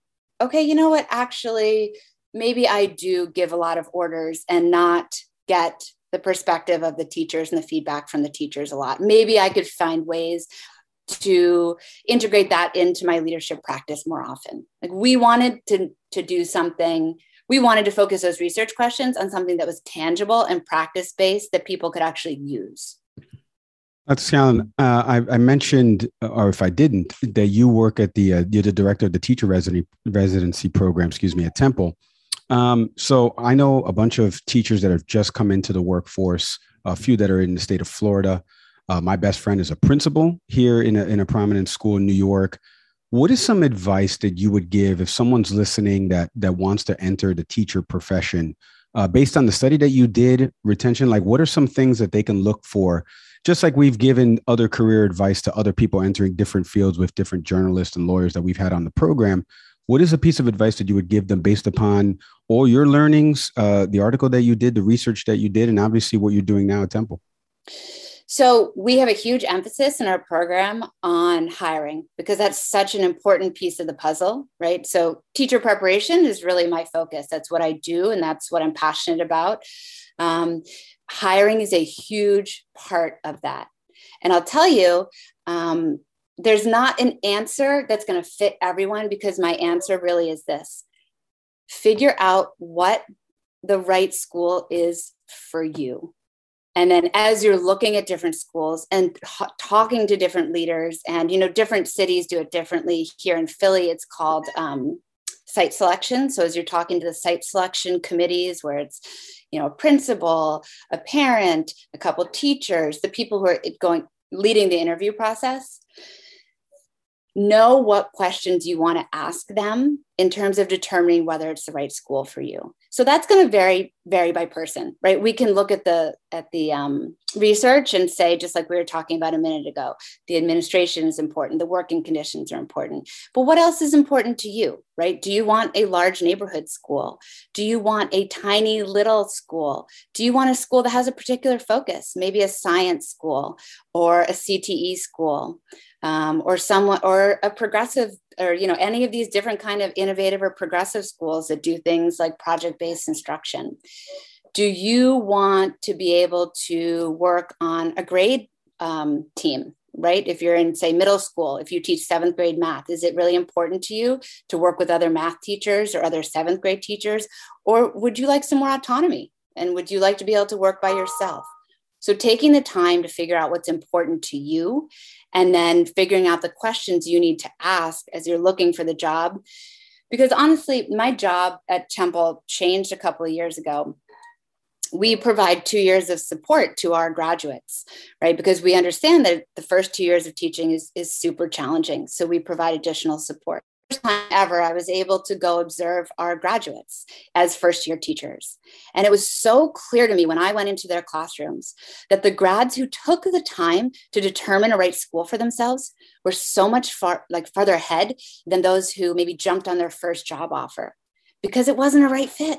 okay you know what? Actually maybe i do give a lot of orders and not get the perspective of the teachers and the feedback from the teachers a lot. Maybe i could find ways to integrate that into my leadership practice more often like we wanted to to do something we wanted to focus those research questions on something that was tangible and practice based that people could actually use. Dr. Scallon, uh, I, I, mentioned, or if I didn't, that you work at the uh, you're the director of the teacher residency residency program, excuse me, at Temple. Um, so I know a bunch of teachers that have just come into the workforce, a few that are in the state of Florida. Uh, my best friend is a principal here in a, in a prominent school in New York. What is some advice that you would give if someone's listening that that wants to enter the teacher profession? Uh, based on the study that you did, retention, like what are some things that they can look for? Just like we've given other career advice to other people entering different fields with different journalists and lawyers that we've had on the program, what is a piece of advice that you would give them based upon all your learnings, uh, the article that you did, the research that you did, and obviously what you're doing now at Temple? So we have a huge emphasis in our program on hiring because that's such an important piece of the puzzle, right? So teacher preparation is really my focus. That's what I do, and that's what I'm passionate about. Um, hiring is a huge part of that. And I'll tell you, um, there's not an answer that's going to fit everyone because my answer really is this figure out what the right school is for you and then as you're looking at different schools and talking to different leaders and you know different cities do it differently. Here in philly it's called um, site selection. So as you're talking to the site selection committees where it's you know a principal a parent a couple teachers the people who are going leading the interview process know what questions you want to ask them in terms of determining whether it's the right school for you. So that's going to vary vary by person right? We can look at the at the um, research and say just like we were talking about a minute ago the administration is important the working conditions are important. But what else is important to you right? Do you want a large neighborhood school? Do you want a tiny little school? Do you want a school that has a particular focus maybe a science school or a cte school um, or someone or a progressive or you know any of these different kind of innovative or progressive schools that do things like project based instruction. Do you want to be able to work on a grade um, team right? If you're in say middle school if you teach seventh grade math is it really important to you to work with other math teachers or other seventh grade teachers? Or would you like some more autonomy? And would you like to be able to work by yourself so taking the time to figure out what's important to you and then figuring out the questions you need to ask as you're looking for the job. Because honestly, my job at Temple changed a couple of years ago we provide two years of support to our graduates, right? Because we understand that the first two years of teaching is, is super challenging. So we provide additional support time ever I was able to go observe our graduates as first year teachers. And it was so clear to me when I went into their classrooms that the grads who took the time to determine a right school for themselves were so much far like farther ahead than those who maybe jumped on their first job offer because it wasn't a right fit,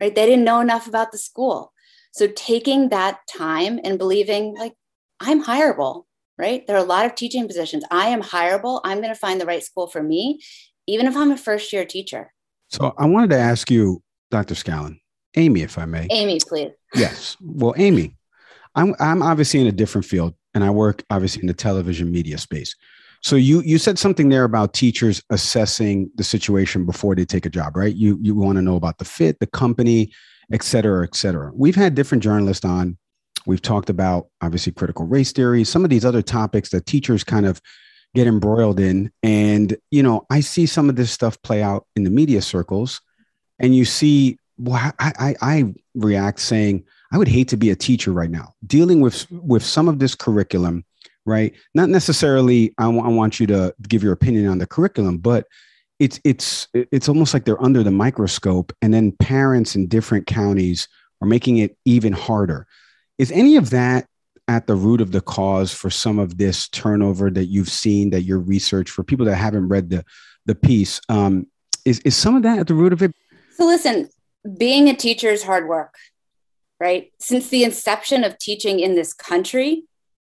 right? They didn't know enough about the school. So taking that time and believing like I'm hireable, right? There are a lot of teaching positions. I am hireable. I'm going to find the right school for me even if I'm a first year teacher. So I wanted to ask you, Dr. Scallon, Amy, if I may. Amy, please. Yes. Well, Amy, I'm I'm obviously in a different field, and I work obviously in the television media space. So you you said something there about teachers assessing the situation before they take a job, right? You you want to know about the fit, the company, et cetera, et cetera. We've had different journalists on. We've talked about obviously critical race theory, some of these other topics that teachers kind of get embroiled in. And, you know, I see some of this stuff play out in the media circles, and you see, well, I, I, I react saying, I would hate to be a teacher right now, dealing with with some of this curriculum, right? Not necessarily I, w- I want you to give your opinion on the curriculum, but it's it's it's almost like they're under the microscope, and then parents in different counties are making it even harder. Is any of that at the root of the cause for some of this turnover that you've seen that your research for people that haven't read the the piece um, is is some of that at the root of it? So listen being a teacher is hard work right? Since the inception of teaching in this country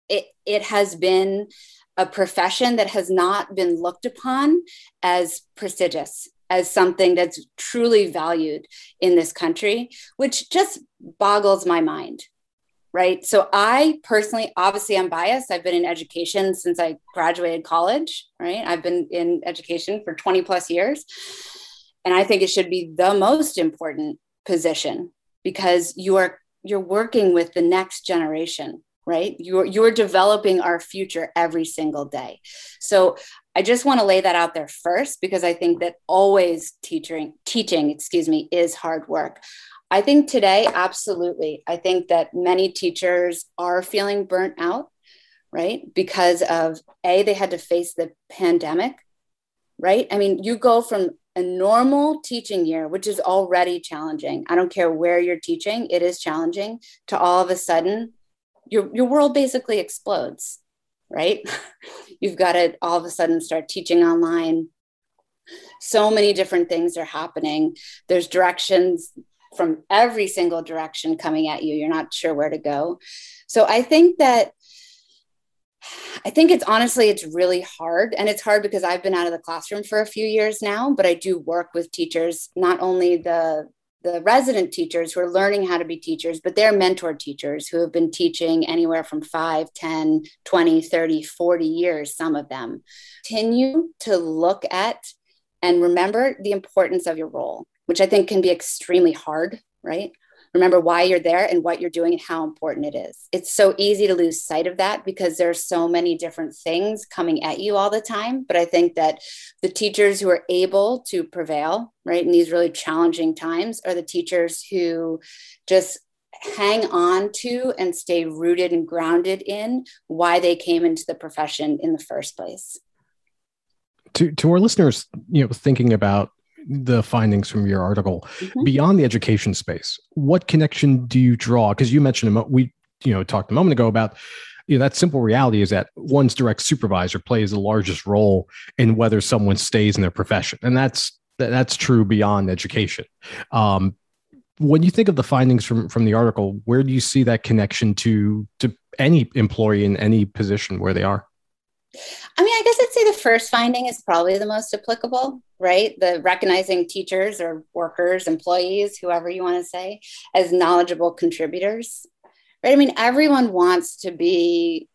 it it has been a profession that has not been looked upon as prestigious as something that's truly valued in this country which just boggles my mind right? So I personally, obviously, I'm biased. I've been in education since I graduated college, right? I've been in education for 20 plus years. And I think it should be the most important position because you are you're working with the next generation right you're you're developing our future every single day so i just want to lay that out there first because i think that always teaching teaching excuse me is hard work I think today, absolutely. I think that many teachers are feeling burnt out, right? Because of A, they had to face the pandemic, right? I mean, you go from a normal teaching year, which is already challenging. I don't care where you're teaching, it is challenging, to all of a sudden, your, your world basically explodes, right? You've got to all of a sudden start teaching online. So many different things are happening. There's directions from every single direction coming at you. You're not sure where to go. So I think that I think it's honestly it's really hard and it's hard because I've been out of the classroom for a few years now, but I do work with teachers, not only the the resident teachers who are learning how to be teachers, but they're mentor teachers who have been teaching anywhere from 5, 10, 20, 30, 40 years, some of them. Continue to look at and remember the importance of your role which I think can be extremely hard, right? Remember why you're there and what you're doing and how important it is. It's so easy to lose sight of that because there's so many different things coming at you all the time. But I think that the teachers who are able to prevail, right, in these really challenging times are the teachers who just hang on to and stay rooted and grounded in why they came into the profession in the first place. To, to our listeners, you know, thinking about the findings from your article mm-hmm. beyond the education space. What connection do you draw? Because you mentioned we you know talked a moment ago about you know that simple reality is that one's direct supervisor plays the largest role in whether someone stays in their profession, and that's that's true beyond education. Um, when you think of the findings from from the article, where do you see that connection to to any employee in any position where they are? I mean, I guess I'd say the first finding is probably the most applicable, right? The recognizing teachers or workers, employees, whoever you want to say, as knowledgeable contributors, right? I mean, everyone wants to be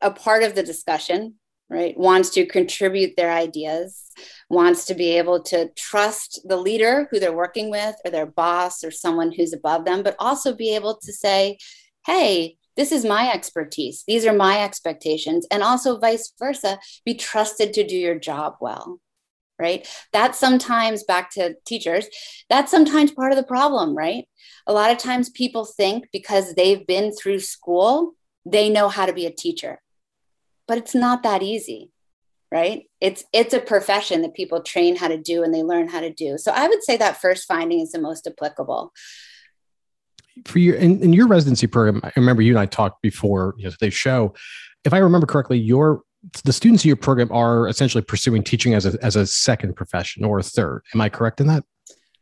a part of the discussion, right? Wants to contribute their ideas, wants to be able to trust the leader who they're working with or their boss or someone who's above them, but also be able to say, hey, this is my expertise. These are my expectations. And also, vice versa, be trusted to do your job well. Right. That's sometimes back to teachers, that's sometimes part of the problem, right? A lot of times people think because they've been through school, they know how to be a teacher. But it's not that easy right it's it's a profession that people train how to do and they learn how to do so i would say that first finding is the most applicable for your in, in, your residency program, I remember you and I talked before you know, today's show. If I remember correctly, your the students in your program are essentially pursuing teaching as a as a second profession or a third. Am I correct in that?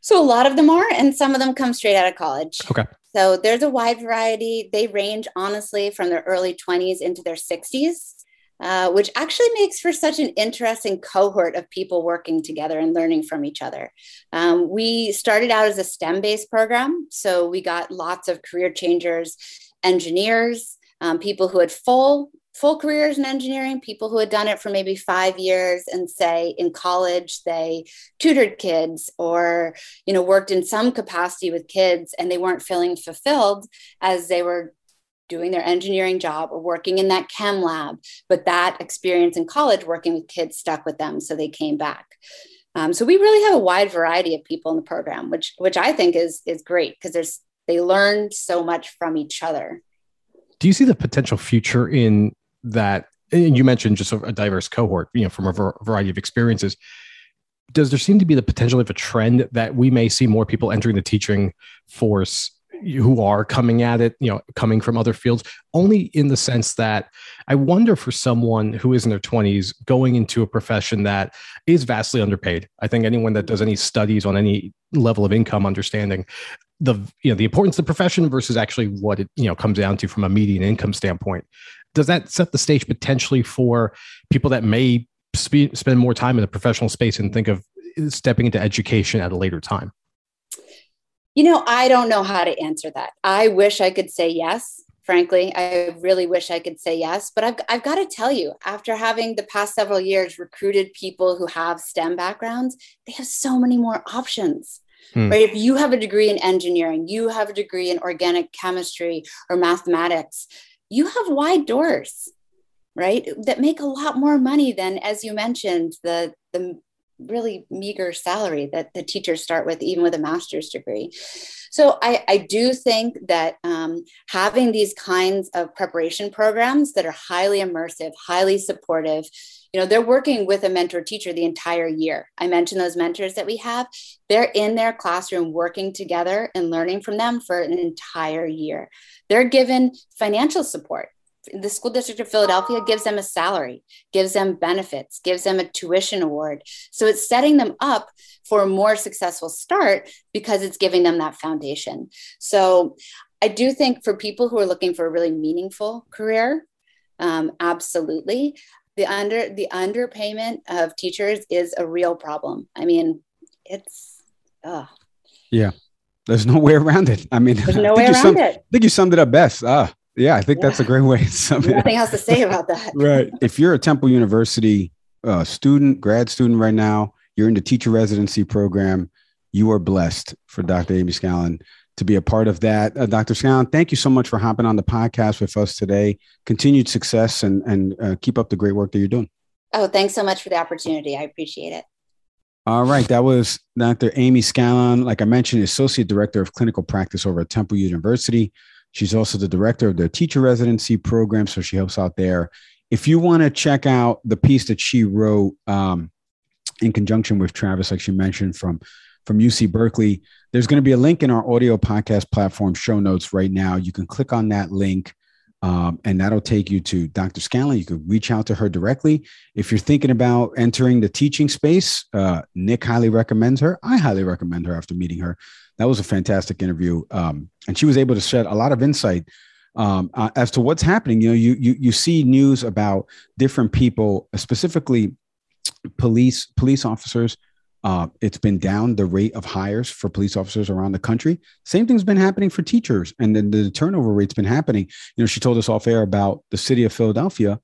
So a lot of them are, and some of them come straight out of college. Okay. So there's a wide variety. They range honestly from their early 20s into their 60s. Uh, which actually makes for such an interesting cohort of people working together and learning from each other. Um, we started out as a STEM based program, so we got lots of career changers, engineers, um, people who had full full careers in engineering people who had done it for maybe five years and say in college they tutored kids or you know worked in some capacity with kids and they weren't feeling fulfilled as they were doing their engineering job or working in that chem lab, but that experience in college working with kids stuck with them, so they came back. Um, so we really have a wide variety of people in the program, which which I think is is great because there's they learn so much from each other. Do you see the potential future in that? And you mentioned just a diverse cohort, you know, from a variety of experiences. Does there seem to be the potential of a trend that we may see more people entering the teaching force who are coming at it, you know, coming from other fields, only in the sense that I wonder for someone who is in their 20s going into a profession that is vastly underpaid. I think anyone that does any studies on any level of income understanding the you know the importance of the profession versus actually what it you know comes down to from a median income standpoint does that set the stage potentially for people that may spe- spend more time in the professional space and think of stepping into education at a later time you know, I don't know how to answer that. I wish I could say yes. Frankly, I really wish I could say yes. But I've, I've got to tell you, after having the past several years recruited people who have STEM backgrounds, they have so many more options. Hmm. Right. If you have a degree in engineering, you have a degree in organic chemistry or mathematics, you have wide doors right that make a lot more money than as you mentioned the the really meager salary that the teachers start with, even with a master's degree. So I, I do think that um, having these kinds of preparation programs that are highly immersive, highly supportive, you know, they're working with a mentor teacher the entire year. I mentioned those mentors that we have. They're in their classroom working together and learning from them for an entire year. They're given financial support the school district of Philadelphia gives them a salary, gives them benefits, gives them a tuition award. So it's setting them up for a more successful start because it's giving them that foundation. So I do think for people who are looking for a really meaningful career, um, absolutely. The under the underpayment of teachers is a real problem. I mean, it's uh. yeah. There's no way around it. I mean, there's no way around summed, it. I think you summed it up best. Ah, yeah, I think yeah. that's a great way to sum it. Nothing else to say about that. right. If you're a Temple University uh, student, grad student right now, you're in the teacher residency program, you are blessed for Dr. Amy Scallon to be a part of that. Uh, Dr. Scallon, thank you so much for hopping on the podcast with us today. Continued success and, and uh, keep up the great work that you're doing. Oh, thanks so much for the opportunity. I appreciate it. All right. That was Dr. Amy Scallon, like I mentioned, Associate Director of Clinical Practice over at Temple University. She's also the director of their teacher residency program, so she helps out there. If you want to check out the piece that she wrote, um, in conjunction with Travis, like she mentioned from from UC Berkeley. There's going to be a link in our audio podcast platform show notes right now. You can click on that link. Um, and that'll take you to Dr. Scanlon. You can reach out to her directly. If you're thinking about entering the teaching space, uh, Nick highly recommends her. I highly recommend her after meeting her. That was a fantastic interview. Um, and she was able to shed a lot of insight um, uh, as to what's happening. You know, you, you, you see news about different people, specifically police, police officers uh, it's been down the rate of hires for police officers around the country. Same thing's been happening for teachers, and then the turnover rate's been happening. You know, she told us off air about the city of Philadelphia,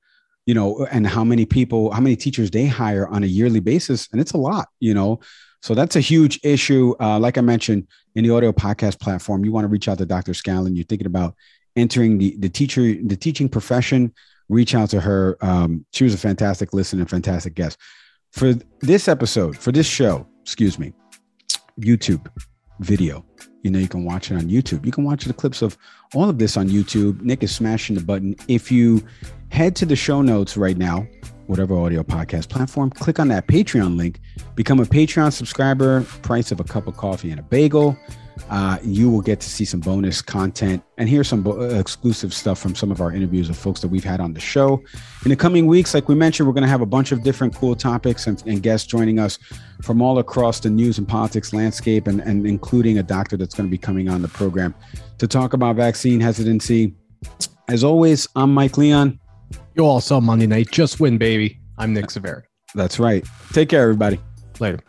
you know, and how many people, how many teachers they hire on a yearly basis, and it's a lot. You know, so that's a huge issue. Uh, like I mentioned in the audio podcast platform, you want to reach out to Dr. Scanlon. You're thinking about entering the the teacher the teaching profession. Reach out to her. Um, she was a fantastic listener fantastic guest for this episode, for this show, excuse me, YouTube video. You know, you can watch it on YouTube. You can watch the clips of all of this on YouTube. Nick is smashing the button. If you head to the show notes right now, whatever audio podcast platform, click on that Patreon link, become a Patreon subscriber, price of a cup of coffee and a bagel uh, you will get to see some bonus content and hear some bo- uh, exclusive stuff from some of our interviews of folks that we've had on the show. In the coming weeks, like we mentioned, we're going to have a bunch of different cool topics and, and, guests joining us from all across the news and politics landscape, and, and including a doctor that's going to be coming on the program to talk about vaccine hesitancy. As always, I'm Mike Leon. You all saw Monday night. Just win, baby. I'm Nick Severi. That's right. Take care, everybody. Later.